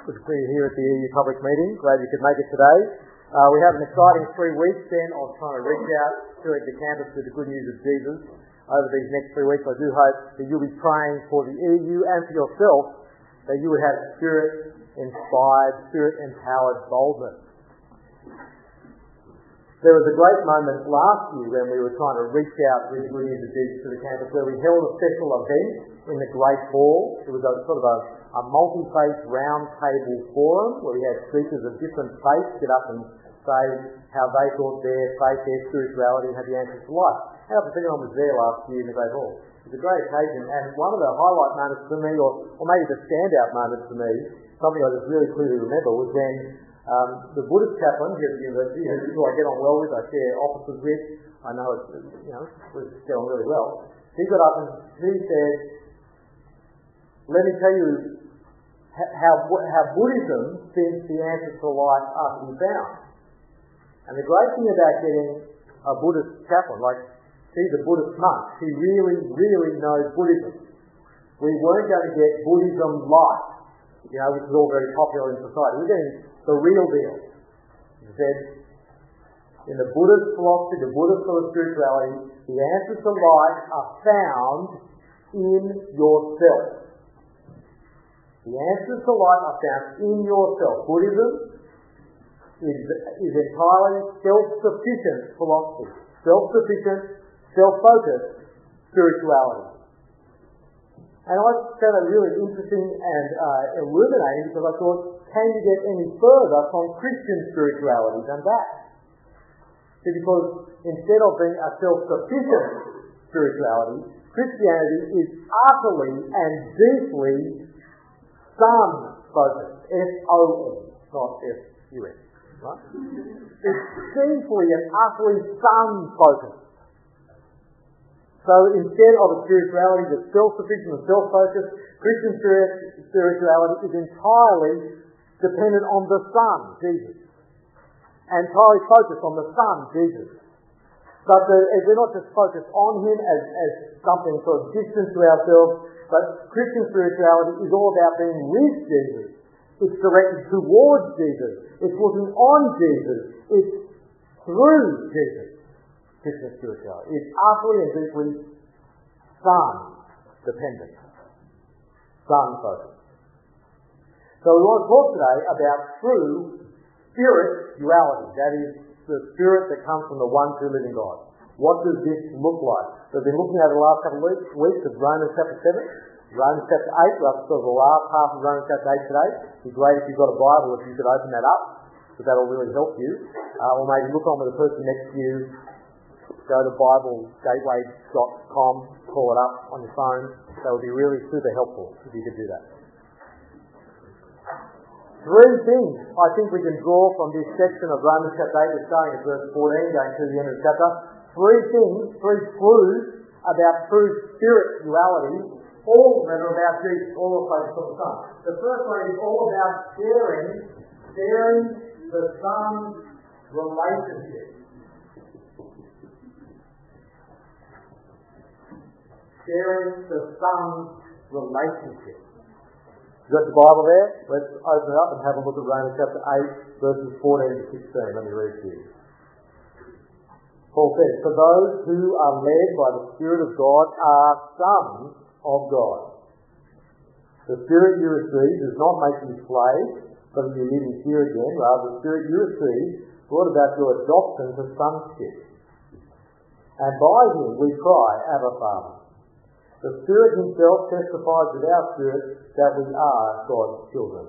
Good to see you here at the EU Public Meeting. Glad you could make it today. Uh, we have an exciting three weeks then of trying to reach out to the campus with the good news of Jesus. Over these next three weeks, I do hope that you'll be praying for the EU and for yourself that you would have spirit-inspired, spirit-empowered boldness. There was a great moment last year when we were trying to reach out with the good news of Jesus to the campus where we held a special event in the Great Hall. It was a sort of a a multi-faith roundtable forum where we had speakers of different faiths get up and say how they thought their faith, their spirituality and had the answers to life. And up anyone was there last year in the Great Hall. It was a great occasion, and one of the highlight moments for me, or, or maybe the standout moment for me, something I just really clearly remember, was when um, the Buddhist chaplain here at the university, who I get on well with, I share offices with, I know it's, you know, we get on really well, he got up and he said, let me tell you how, how Buddhism thinks the answers to life are to be found. And the great thing about getting a Buddhist chaplain, like he's a Buddhist monk, he really, really knows Buddhism. We weren't going to get Buddhism light, you know, which is all very popular in society. We're getting the real deal. He said, in the Buddhist philosophy, the Buddhist sort of spirituality, the answers to life are found in yourself. The answers to life are found in yourself. Buddhism is, is entirely self-sufficient philosophy. Self-sufficient, self-focused spirituality. And I found it really interesting and uh, illuminating because I thought, can you get any further from Christian spirituality than that? Because instead of being a self-sufficient spirituality, Christianity is utterly and deeply Son focused. S-O-N, not S-U-N. Right? It's simply and utterly Son focused. So instead of a spirituality that's self-sufficient and self-focused, Christian spirituality is entirely dependent on the Son, Jesus. Entirely focused on the Son, Jesus. But the, we're not just focused on Him as, as something sort of distant to ourselves, but Christian spirituality is all about being with Jesus. It's directed towards Jesus. It's looking on Jesus. It's through Jesus. Christian spirituality. is utterly and deeply Son dependent. Son focused. So we want to talk today about true spirituality. That is the spirit that comes from the one true living God. What does this look like? We've been looking over the last couple of weeks, weeks at Romans chapter 7, Romans chapter 8, we're up to the last half of Romans chapter 8 today. It'd be great if you've got a Bible if you could open that up, because that'll really help you. Uh, or maybe look on with the person next to you, go to BibleGateway.com, call it up on your phone. That would be really super helpful if you could do that. Three things I think we can draw from this section of Romans chapter 8, starting at verse 14, going to the end of the chapter three things, three clues about true spirituality, all of them are about Jesus, all of focus on the Son. The first one is all about sharing, sharing the Son's relationship. Sharing the Son's relationship. You got the Bible there? Let's open it up and have a look at Romans chapter 8, verses 14 to 16. Let me read to you. Paul says, For those who are led by the Spirit of God are sons of God. The Spirit you receive does not make you slaves, but you live in fear again. Rather, the Spirit you receive brought about your adoption to sonship. And by him we cry, Abba Father. The Spirit himself testifies with our spirit that we are God's children.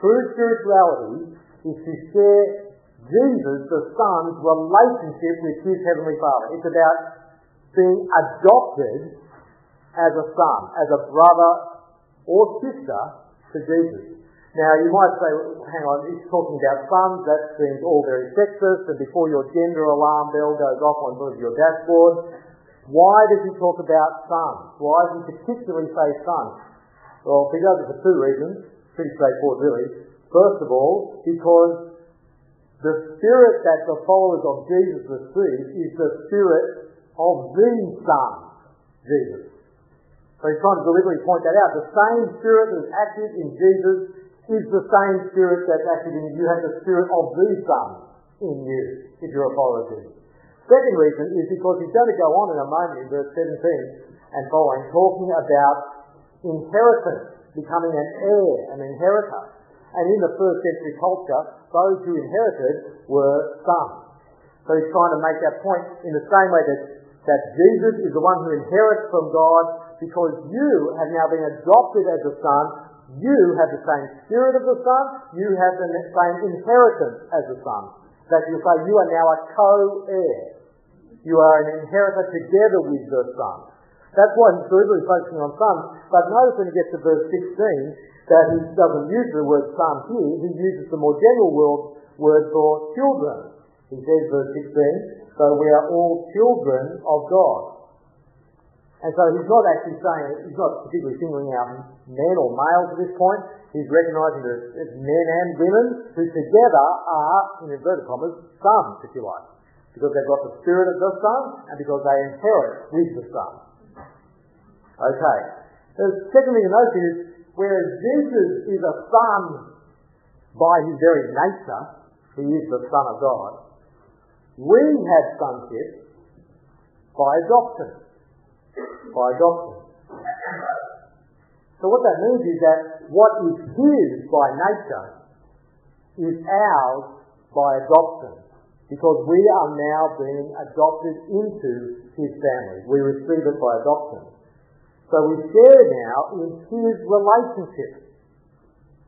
True spirituality is to share Jesus, the Son's relationship with his Heavenly Father. It's about being adopted as a son, as a brother or sister to Jesus. Now, you might say, hang on, he's talking about sons, that seems all very sexist, and before your gender alarm bell goes off on your dashboard, why does he talk about sons? Why does he particularly say sons? Well, he does it for two reasons, pretty straightforward really. First of all, because the spirit that the followers of Jesus receive is the spirit of the Son, Jesus. So he's trying to deliberately point that out. The same spirit that is active in Jesus is the same spirit that's active in you. You have the spirit of the Son in you, if you're a follower of Jesus. Second reason is because he's going to go on in a moment in verse 17 and following, talking about inheritance, becoming an heir, an inheritor. And in the first century culture, those who inherited were sons. So he's trying to make that point in the same way that, that Jesus is the one who inherits from God because you have now been adopted as a son. You have the same spirit of the son. You have the same inheritance as a son. That you say you are now a co-heir. You are an inheritor together with the son. That's why he's deliberately focusing on sons. But notice when he gets to verse 16 that he doesn't use the word son here. He uses the more general word for children. He says, verse 16, so we are all children of God. And so he's not actually saying, he's not particularly singling out men or males at this point. He's recognising that it's men and women who together are, in inverted commas, sons, if you like. Because they've got the spirit of the Son and because they inherit with the Son. Okay. The second thing to note is, whereas Jesus is a son by his very nature, he is the Son of God, we have sonship by adoption. By adoption. So what that means is that what is his by nature is ours by adoption. Because we are now being adopted into his family. We receive it by adoption. So we share now in his relationship.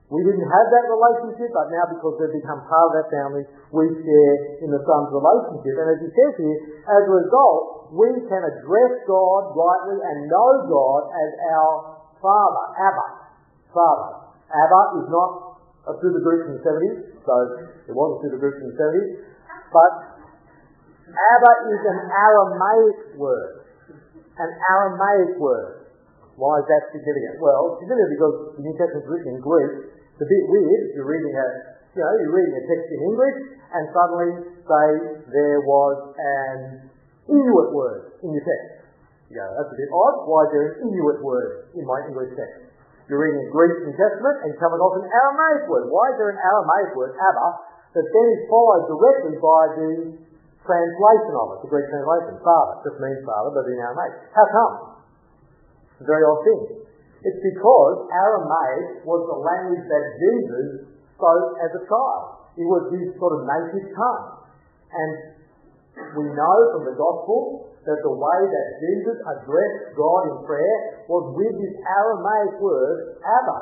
We didn't have that relationship, but now because they've become part of that family, we share in the Son's relationship. And as he says here, as a result, we can address God rightly and know God as our Father, Abba, Father. Abba is not a Swedish group from the 70s, so it was a Swedish group from the 70s, but Abba is an Aramaic word. An Aramaic word. Why is that significant? Well, it's significant because the New Testament is written in Greek. It's a bit weird if you're reading a, you know, you're reading a text in English and suddenly say there was an Inuit word in your text. You go, that's a bit odd. Why is there an Inuit word in my English text? You're reading a Greek New Testament and come across an Aramaic word. Why is there an Aramaic word, Abba, that then is followed directly by the translation of it, the Greek translation, Father. just means Father, but in Aramaic. How come? Very odd thing. It's because Aramaic was the language that Jesus spoke as a child. It was his sort of native tongue. And we know from the Gospel that the way that Jesus addressed God in prayer was with his Aramaic word, Abba.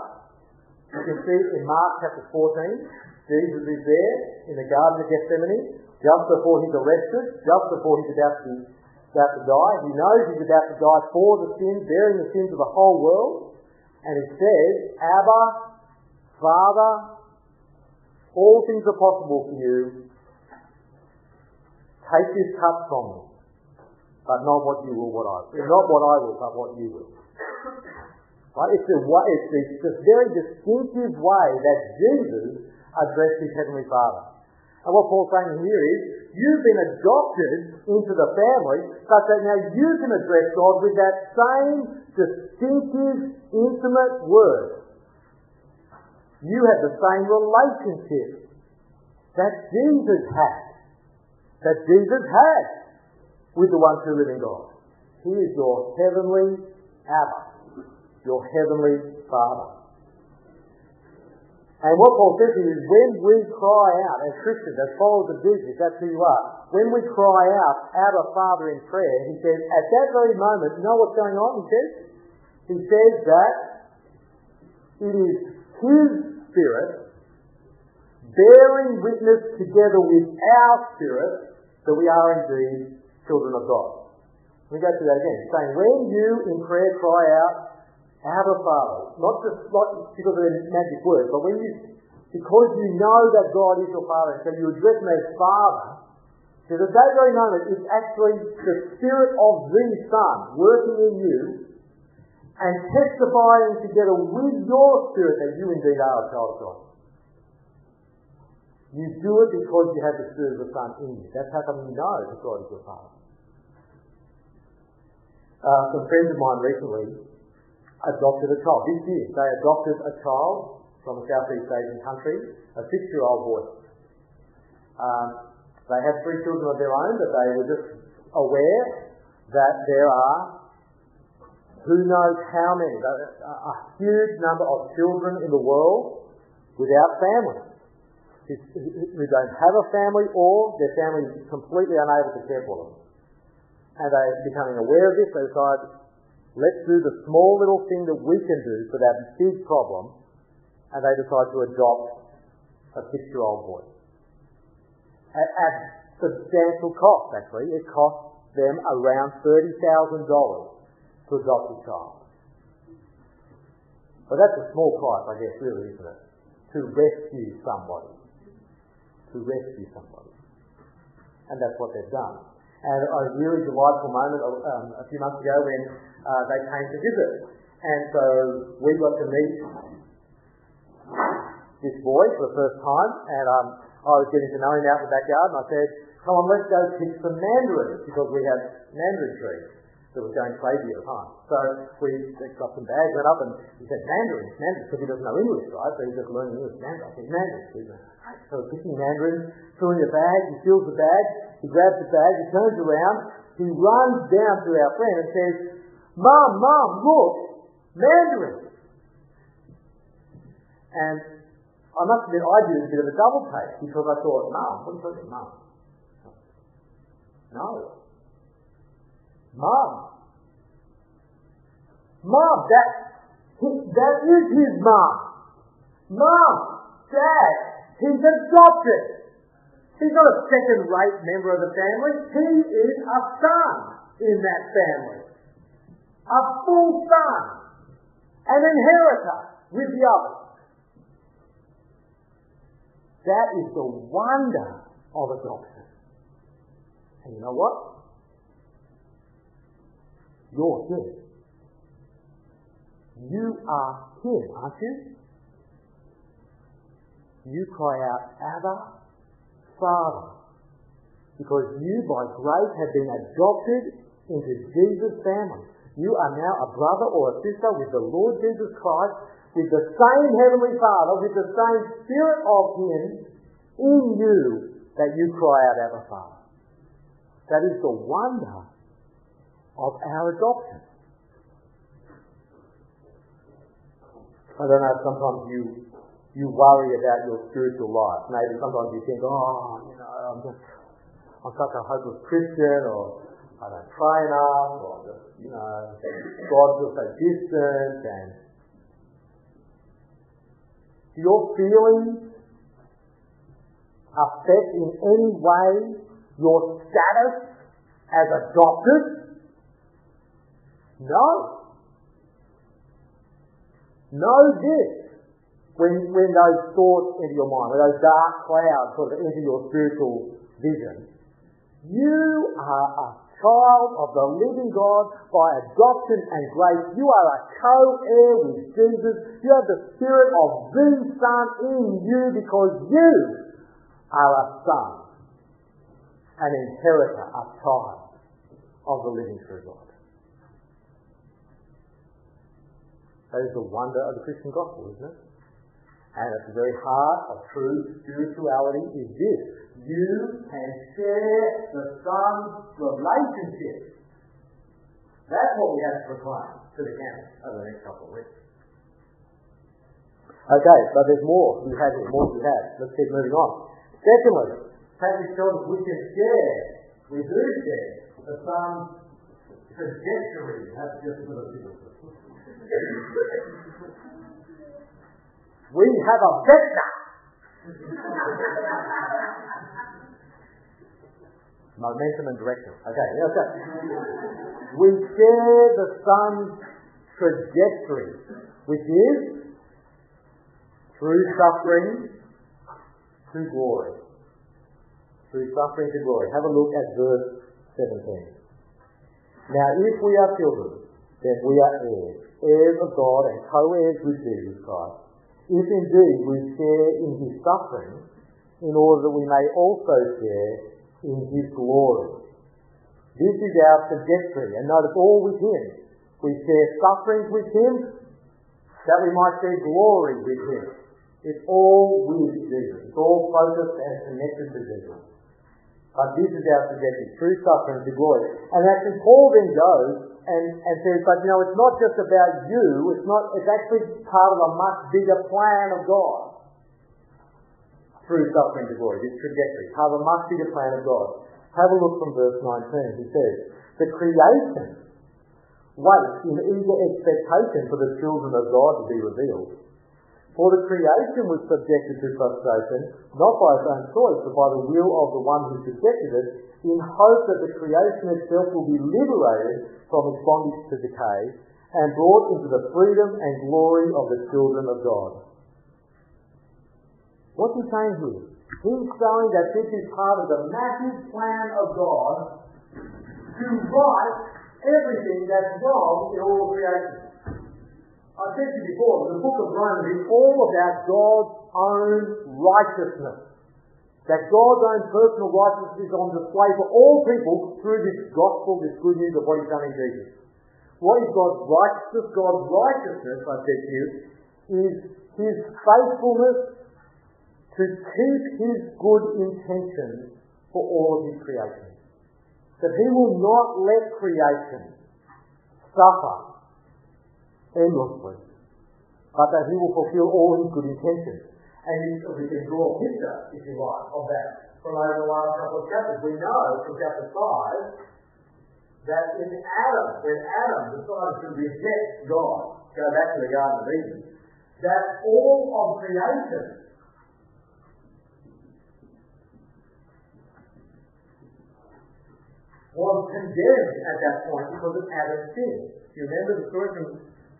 You can see in Mark chapter 14, Jesus is there in the Garden of Gethsemane, just before he's arrested, just before he's about to be about to die. He knows he's about to die for the sins, bearing the sins of the whole world. And he says, Abba, Father, all things are possible for you. Take this cup from me, but not what you will, what I will. Not what I will, but what you will. Right? It's, a, it's, it's this very distinctive way that Jesus addressed his Heavenly Father. And what Paul's saying here is, you've been adopted into the family such that now you can address God with that same distinctive, intimate word. You have the same relationship that Jesus had. That Jesus had with the one true living God. He is your heavenly Abba, your heavenly Father. And what Paul says here is when we cry out as Christians, as followers of Jesus, that's who you are, when we cry out, Abba Father in prayer, he says, at that very moment, you know what's going on? He says, he says that it is his spirit bearing witness together with our spirit that we are indeed children of God. Let me go through that again. He's saying, when you in prayer cry out, Abba Father. Not just not because of their magic words, but when you, because you know that God is your Father, so you address him as Father, because at that very moment it's actually the Spirit of the Son working in you and testifying together with your spirit that you indeed are a child of God. You do it because you have the Spirit of the Son in you. That's how come you know that God is your Father. Uh, some friends of mine recently adopted a child. This year, they adopted a child, from a Southeast Asian country, a six-year-old boy. Um, they had three children of their own, but they were just aware that there are who knows how many, a huge number of children in the world without families, who don't have a family or their family is completely unable to care for them. And they are becoming aware of this, they decide, let's do the small little thing that we can do for that big problem, and they decide to adopt a six-year-old boy. At, at substantial cost, actually. It costs them around $30,000 to adopt a child. But that's a small price, I guess, really, isn't it? To rescue somebody. To rescue somebody. And that's what they've done. And a really delightful moment um, a few months ago when uh, they came to visit. And so we got to meet this boy for the first time, and um, I was getting to know him out in the backyard, and I said, come on, let's go pick some mandarins, because we had mandarin trees that was going crazy at the time. So we got some bags, went up, and he said, mandarins, mandarins, because he doesn't know English, right? So he's just learning English. Mandarin. I said, mandarins. So we're picking mandarins, filling the bag, he fills the bag, he grabs the bag, he turns around, he runs down to our friend and says, Mom, Mom, look, Mandarin. And I must admit, I did a bit of a double take because I thought, Mom, what are you talking Mom? No. Mom. Mom, that, that is his mom. Mom, Dad, he's adopted. He's not a second-rate member of the family. He is a son in that family. A full son. An inheritor with the others. That is the wonder of adoption. And you know what? You're him. You are him, aren't you? You cry out, Abba, Father, because you by grace have been adopted into Jesus' family. You are now a brother or a sister with the Lord Jesus Christ, with the same Heavenly Father, with the same Spirit of Him in you that you cry out, Abba, Father. That is the wonder of our adoption. I don't know, sometimes you you worry about your spiritual life. Maybe sometimes you think, oh, you know, I'm just I'm such a hopeless Christian or I don't pray enough or just, you know, God feels so distant and do your feelings affect in any way your status as adopted? No. Know this. When, when those thoughts enter your mind, when those dark clouds sort of enter your spiritual vision, you are a child of the living God by adoption and grace. You are a co-heir with Jesus. You have the spirit of the Son in you because you are a son, an inheritor, a child of the living true God. That is the wonder of the Christian gospel, isn't it? And at the very heart of true spirituality is this. You can share the Son's relationship. That's what we have to proclaim to the campus over the next couple of weeks. Okay, but there's more we have here, more we have. Let's keep moving on. Secondly, Patrick tells us we can share, we do share the Son's trajectory. That's just a little bit of we have a vector. Momentum and direction. Okay, okay. We share the Son's trajectory, which is through suffering to glory. Through suffering to glory. Have a look at verse 17. Now, if we are children, then we are heirs, heirs of God and co-heirs with Jesus Christ. If indeed we share in his suffering, in order that we may also share in his glory. This is our trajectory, and notice all with him. We share sufferings with him, that we might share glory with him. It's all with Jesus. It's all focused and connected to Jesus. But this is our trajectory, through suffering to glory. And actually Paul then goes and, and says, but you know, it's not just about you, it's not, it's actually part of a much bigger plan of God. Through suffering to glory, this trajectory, part of a much bigger plan of God. Have a look from verse 19. He says, the creation waits in eager expectation for the children of God to be revealed. For the creation was subjected to frustration, not by its own choice, but by the will of the one who subjected it, in hope that the creation itself will be liberated from its bondage to decay and brought into the freedom and glory of the children of God. What's he saying here? He's showing that this is part of the massive plan of God to right everything that's wrong in all of creation. I said to you before, the book of Romans is all about God's own righteousness. That God's own personal righteousness is on display for all people through this gospel, this good news of what He's done in Jesus. What is God's righteousness? God's righteousness, I said to you, is His faithfulness to keep His good intentions for all of His creation. That He will not let creation suffer endlessly, but that he will fulfill all his good intentions. And we can draw a picture, if you like, of that from over the last couple of chapters. We know from chapter 5 that in Adam, when Adam decided to reject God, go back to the Garden of Eden, that all of creation was condemned at that point because of Adam's sin. Do you remember the story from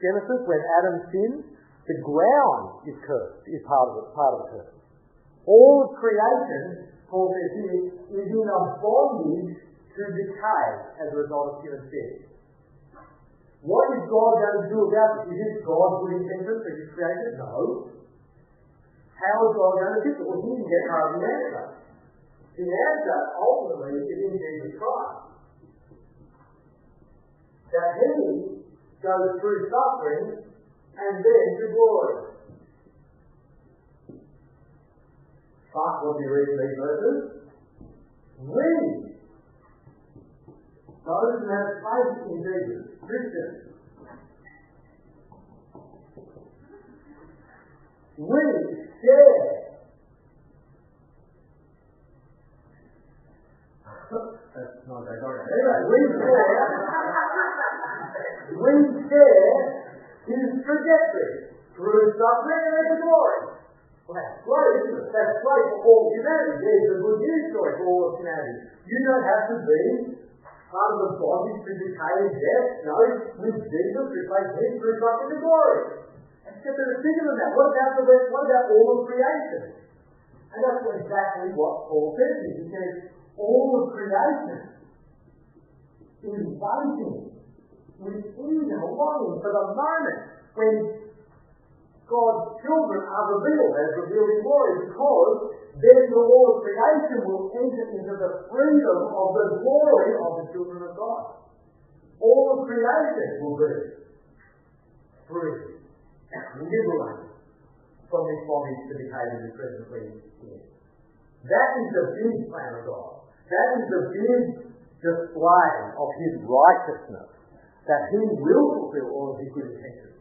Genesis, when Adam sinned, the ground is cursed, is part of it, part of the curse. All of creation, Paul says here, is in a bondage to decay as a result of human sin. What is God going to do about this? Is it God's good intention for his creation? No. How is God going to fix it? Well, he didn't get of the answer. The answer ultimately is in Jesus Christ. That he goes through suffering and then to glory. But do you read these verses? We, those who have faith in Jesus, Christians, we share That's not that Anyway, we share we share his trajectory through suffering and into glory. Well, that's great? That's great for all humanity. There's the good news story for all of humanity. You don't have to be part of the bondage to decay and death. No, with Jesus, replace him through suffering and glory. Except that it's bigger than that. What about the rest? What about all of creation? And that's exactly what Paul says. He says, all of creation is waiting within them, longing for the moment when God's children are revealed as revealed in glory because then the law of creation will enter into the freedom of the glory of the children of God. All of creation will be free, and liberated from this bondage to behaving we presently in. That is the big plan of God. That is the big display of His righteousness that he will fulfill all of his good intentions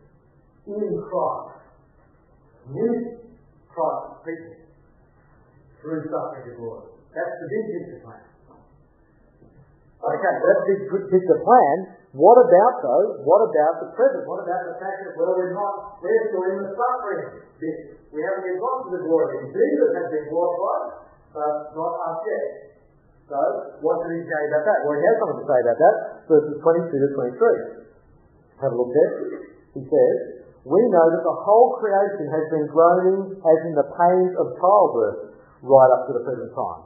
in Christ, with Christ's people, through suffering to glory. That's the big picture plan. Okay, that's the good picture plan. What about though? What about the present? What about the fact that well we're not we're still in the suffering. We haven't yet got to the glory. Jesus has been glorified, but uh, not us yet. So, what does he say about that? Well, he has something to say about that. Verses 22 to 23. Have a look there. He says, We know that the whole creation has been groaning as in the pains of childbirth right up to the present time.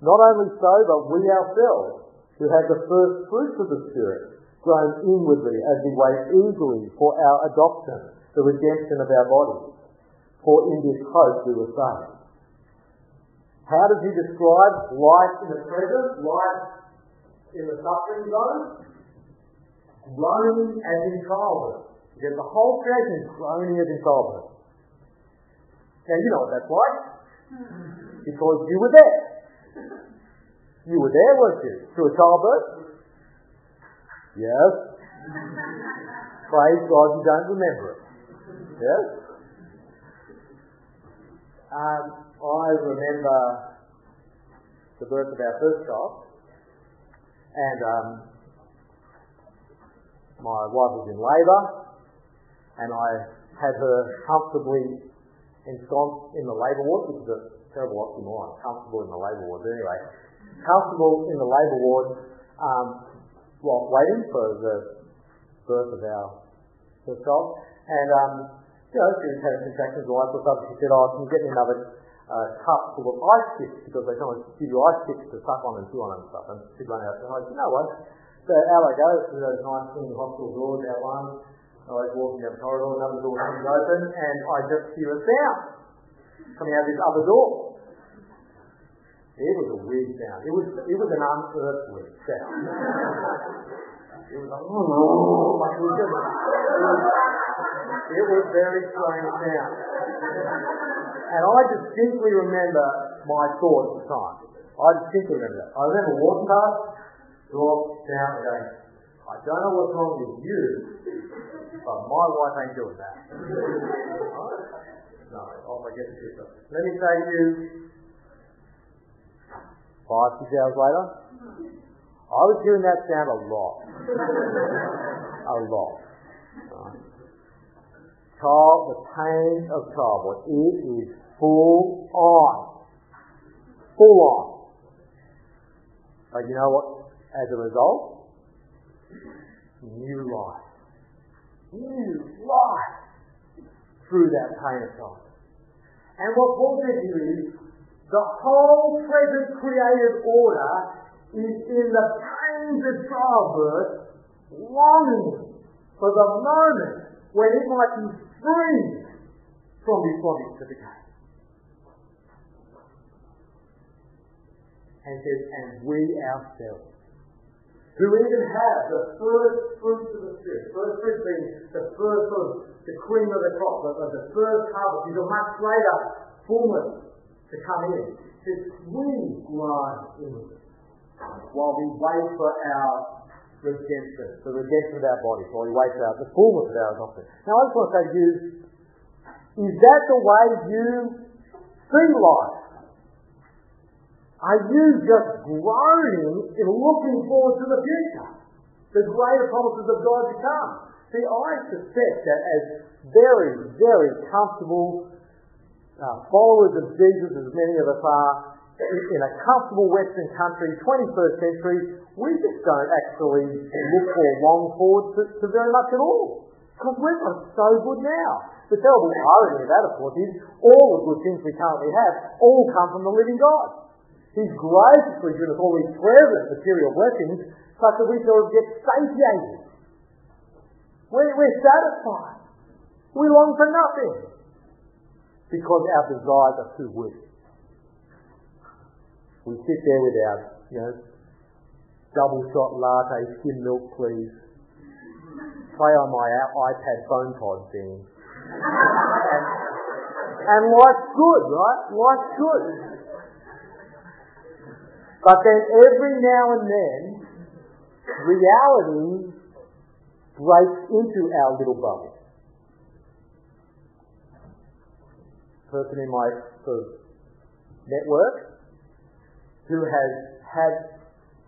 Not only so, but we ourselves, who have the first fruits of the Spirit, groan inwardly as we wait eagerly for our adoption, the redemption of our bodies. For in this hope we were saved. How does he describe life in the present, life in the suffering zone? Groaning as in childbirth. The whole creation groaning as in childbirth. Now you know what that's like. Because you were there. You were there, weren't you? To a childbirth? Yes. Praise God you don't remember it. Yes? Um, I remember the birth of our first child, and um, my wife was in labour, and I had her comfortably ensconced in the labour ward, which is a terrible oxymoron, comfortable in the labour ward. Anyway, comfortable in the labour ward um, while waiting for the birth of our first child. And, um, you know, she was having contractions and all that sort of stuff. She said, oh, can you get me another uh, cup full of ice chips? Because they sometimes give you ice chips to suck on and chew on and stuff. And she'd run out. And I said, no what? So out I go through those nice clean hospital doors, out one. I was walking down the corridor, another door comes open, and I just hear a sound coming out of this other door. It was a weird sound. It was it was an unearthly sound. it was like, oh, like it it was, it was very strange sound. And I distinctly remember my thoughts at the time. I distinctly remember that. I remember walking past, door down, going, I don't know what's wrong with you, but my wife ain't doing that. No, get the picture. Let me say to you, five, six hours later, I was hearing that sound a lot. a lot. Child, the pain of childbirth, it is full on. Full on. But you know what? As a result, new life. New life through that pain of childbirth. And what Paul says here is, the whole present created order is in the pains of childbirth, longing for the moment when it might be free from this bondage to decay. And says, and we ourselves, who even have the first fruits of the Spirit, first fruits being the first of the cream of the crop, the, the first harvest is a much greater fullness to come in. Says, we groan in while we wait for our redemption, the redemption of our bodies, while we wait for our, the fullness of our adoption. Now I just want to say to you, is that the way you see life? Are you just groaning in looking forward to the future? The greater promises of God to come. See, I suspect that as very, very comfortable uh, followers of Jesus, as many of us are, in a comfortable Western country, 21st century, we just don't actually look or long forward to, to very much at all. Because we've got so good now. The terrible irony of that, of course, is all the good things we currently have all come from the living God. He's graciously given us all these present material blessings such that we of get satiated. We're, we're satisfied. We long for nothing because our desires are too weak. We sit there with our, you know, double shot latte, skim milk, please. Play on my iPad phone pod thing. and, and life's good, right? Life's good. But then every now and then, reality breaks into our little bubble. Person in my sort of network who has had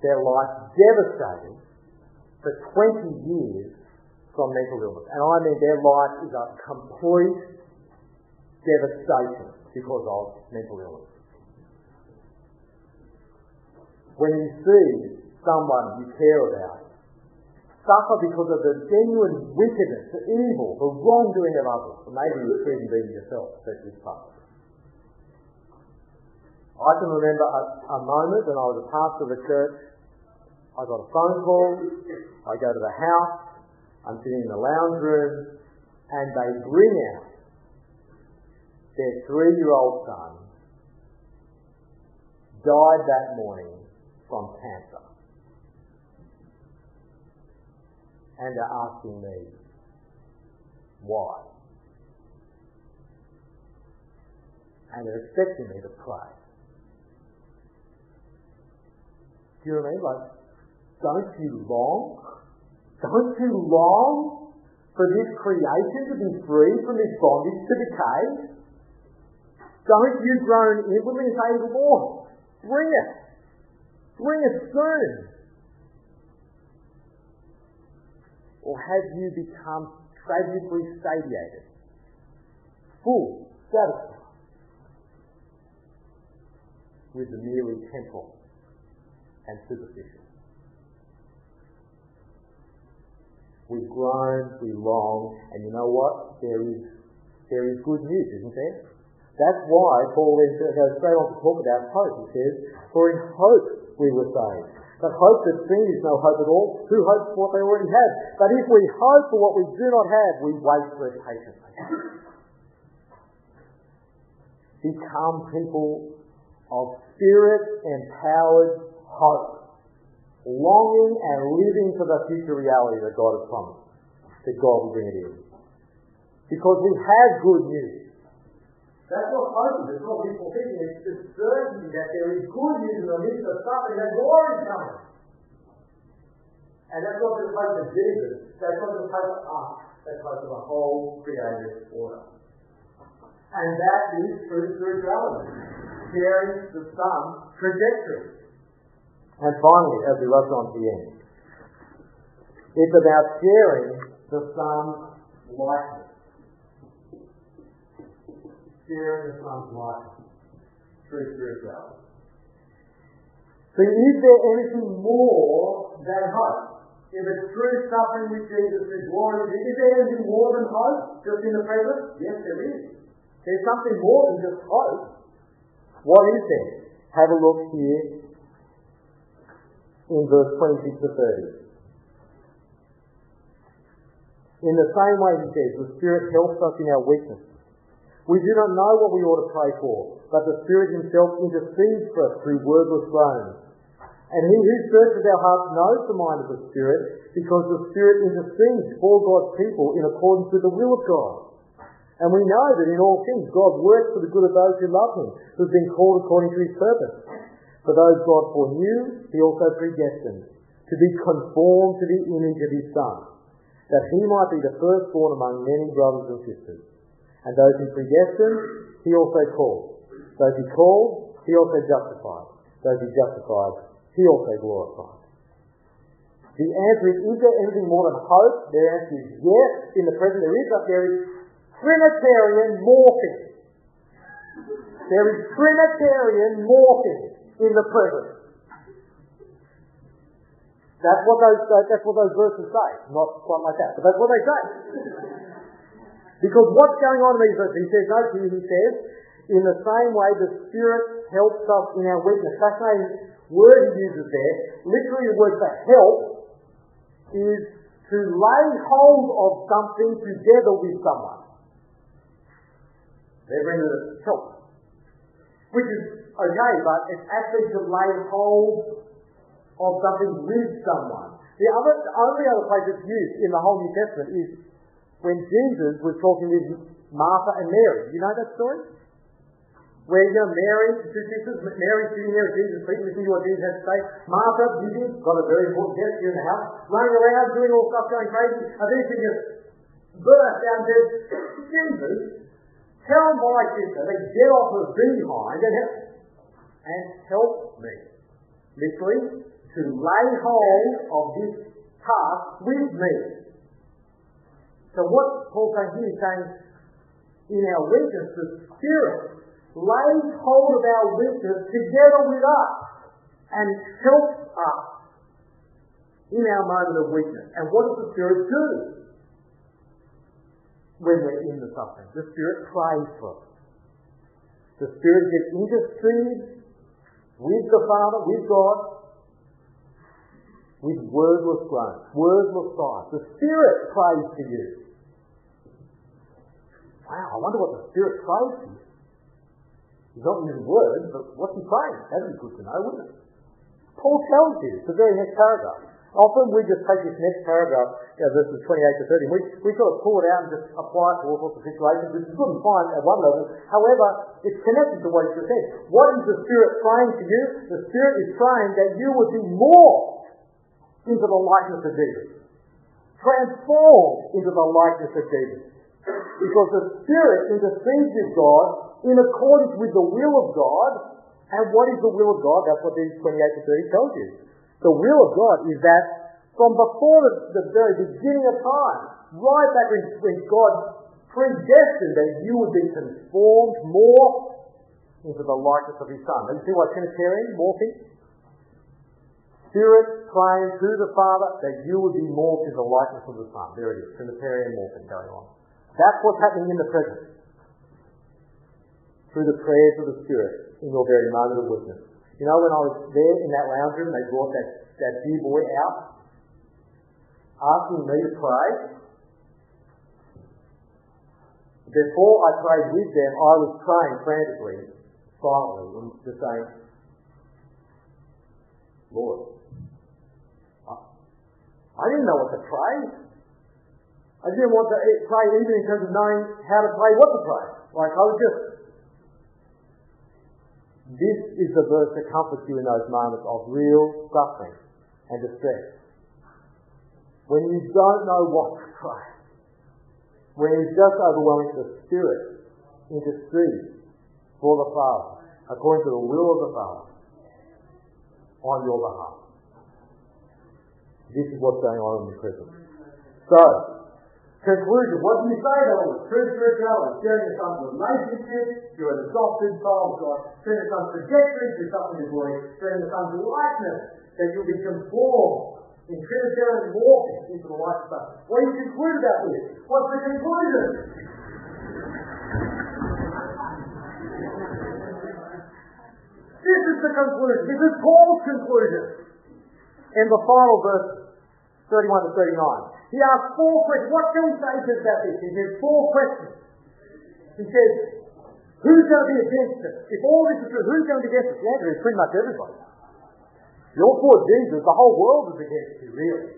their life devastated for 20 years from mental illness. And I mean their life is a complete devastation because of mental illness. When you see someone you care about suffer because of the genuine wickedness, the evil, the wrongdoing of others, or maybe you've even been yourself, that you suffer. I can remember a, a moment when I was a pastor of a church. I got a phone call. I go to the house. I'm sitting in the lounge room, and they bring out their three-year-old son died that morning from cancer. And they're asking me, why? and they're expecting me to pray. Do you know what I mean? Like, don't you long? Don't you long for this creation to be free from this bondage to decay? Don't you groan inwardly and say, Lord, bring it. Bring it soon. Or have you become tragically satiated, full, satisfied with the merely temporal and superficial? We groan, we long, and you know what? There is there is good news, isn't there? That's why Paul then goes straight on to talk about hope. He says, For in hope we were saved. But hope that's seen is no hope at all. Who hopes for what they already have? But if we hope for what we do not have, we wait for it patiently. Become people of spirit empowered hope longing and living for the future reality that God has promised, that God will bring it in. Because we have good news. That's hope is. It's not people thinking. It's the certainty that there is good news in the midst of suffering that glory is coming. And that's not just hope of Jesus. That's not just hope of us. That's the hope of the whole created order. And that is true spirituality. Sharing the Son's trajectory. And finally, as we rush on to the end, it's about sharing the Son's likeness. Sharing the Son's likeness through spirituality. So is there anything more than hope? If it's true suffering with Jesus is glory, is there anything more than hope just in the present? Yes, there is. There's something more than just hope. What is there? Have a look here in verse 26 to 30. In the same way, he says, the Spirit helps us in our weakness. We do not know what we ought to pray for, but the Spirit himself intercedes for us through wordless groans. And he who searches our hearts knows the mind of the Spirit, because the Spirit intercedes for God's people in accordance with the will of God. And we know that in all things God works for the good of those who love him, who have been called according to his purpose. For those God foreknew, he also predestined to be conformed to the image of his Son, that he might be the firstborn among many brothers and sisters. And those he predestined, he also called. Those he called, he also justified. Those he justified, he also glorified. The answer is, is there anything more than hope? The answer is yes. In the present there is, but there is Trinitarian morphing. There is Trinitarian morphing in the present. That's what those that's what those verses say. Not quite like that, but that's what they say. Because what's going on in these verses? He says, note here, he says, in the same way the Spirit helps us in our weakness. Fascinating word he uses there. Literally the word for help is to lay hold of something together with someone. They're bringing it help. Which is okay, but it's actually to lay hold of something with someone. The other, the only other place it's used in the whole New Testament is when Jesus was talking with Martha and Mary. You know that story? Where, you know, Mary, two sisters, Mary sitting there Jesus' feet, listening to what Jesus had to say. Martha, busy, got a very important guest here in the house, running around, doing all stuff, going crazy. And then she just burst out and said, Jesus, tell my sister to get off her behind and help and help me. Literally, to lay hold of this task with me. So what Paul's saying here is saying, in our weakness, the Spirit lays hold of our weakness together with us and helps us in our moment of weakness. And what does the Spirit do when we're in the suffering? The Spirit prays for us. The Spirit gets intercedes with the Father, with God, with wordless groans, wordless sighs. The Spirit prays for you. Wow, I wonder what the Spirit prays for you. He's not using words, but what's he praying? That'd be good to know, wouldn't it? Paul tells you, it's the very next paragraph. Often we just take this next paragraph, you know, verses 28 to 30, and we, we sort of pull it out and just apply it to all sorts of situations, which is good and fine at one level. However, it's connected to what he just said. What is the Spirit praying for you? The Spirit is praying that you would be more into the likeness of Jesus. Transformed into the likeness of Jesus. Because the Spirit intercedes with God in accordance with the will of God. And what is the will of God? That's what these 28 to 30 tells you. The will of God is that from before the, the very beginning of time, right back when, when God predestined that you would be conformed more into the likeness of His Son. Now you see why Trinitarian morphing? Spirit praying to the Father that you would be morphed into the likeness of the Son. There it is, Trinitarian morphing going on. That's what's happening in the present. Through the prayers of the Spirit in your very moment of witness. You know, when I was there in that lounge room, they brought that, that dear boy out, asking me to pray. Before I prayed with them, I was praying frantically, silently, and just saying, Lord, I, I didn't know what to pray. I didn't want to pray even in terms of knowing how to pray, what to pray. Like I was just this is the verse that comforts you in those moments of real suffering and distress. When you don't know what to pray, When you're just overwhelming, the Spirit into intercedes for the Father, according to the will of the Father, on your behalf. This is what's going on in the present. So, Conclusion. What do you say though? True spirituality. Sharing your son's relationship, you're an adopted child of God. Sharing your son's trajectory through suffering and glory. Sharing your son's likeness, that you'll be conformed in Trinitarian walking into the light of God. What do you conclude about this? What's the conclusion? This is the conclusion. This is Paul's conclusion. In the final verse, 31 to 39. He asked four questions. What can we say about this? He says four questions. He says, who's going to be against us? If all this is true, who's going to be against us? The answer is pretty much everybody. You're for Jesus, the whole world is against you, really.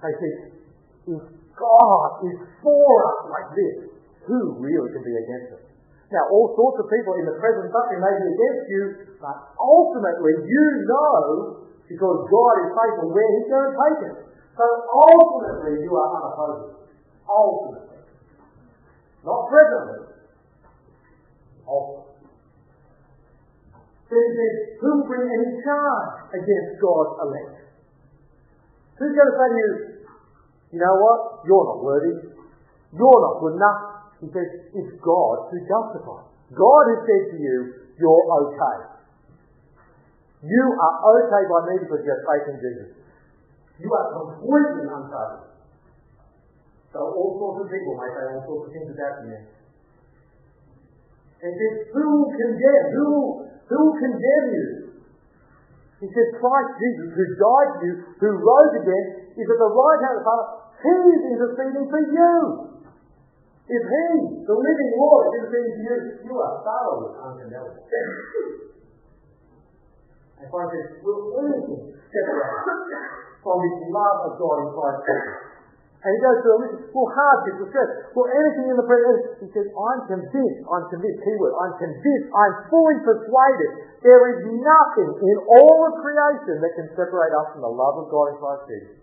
They say, if God is for us like this, who really can be against us? Now, all sorts of people in the present suffering may be against you, but ultimately you know, because God is faithful, where He's going to take us. So ultimately you are unopposed. Ultimately. Not presently. Ultimately. Then he says, who will bring any charge against God's elect? Who's going to say to you, you know what? You're not worthy. You're not good enough. He says, it's God who justifies. God has said to you, you're okay. You are okay by me because you have faith in Jesus. You are completely untouchable. So all sorts of people may say all sorts of things about you. And then who will condemn? Who will, who will condemn you? He says, Christ Jesus, who died for you, who rose again, is at the right hand of the Father. He is interceding for you. If He, the living Lord, is interceding for you, you are thoroughly uncondemnable. and Christ says, will anything separate from his love of God in Christ. And he goes through a list of well, hardship, distress, well, anything in the present. He says, I'm convinced, I'm convinced, keyword, I'm convinced, I'm fully persuaded there is nothing in all of creation that can separate us from the love of God in Christ Jesus.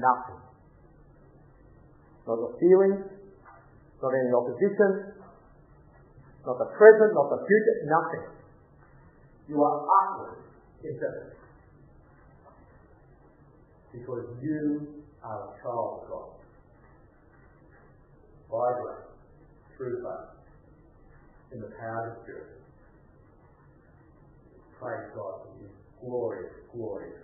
Nothing. Not the feelings, not any opposition, not the present, not the future, nothing. You are utterly inseparable because you are a child of God. By grace, through faith, in the power of the Spirit. Praise God for His glorious, glorious.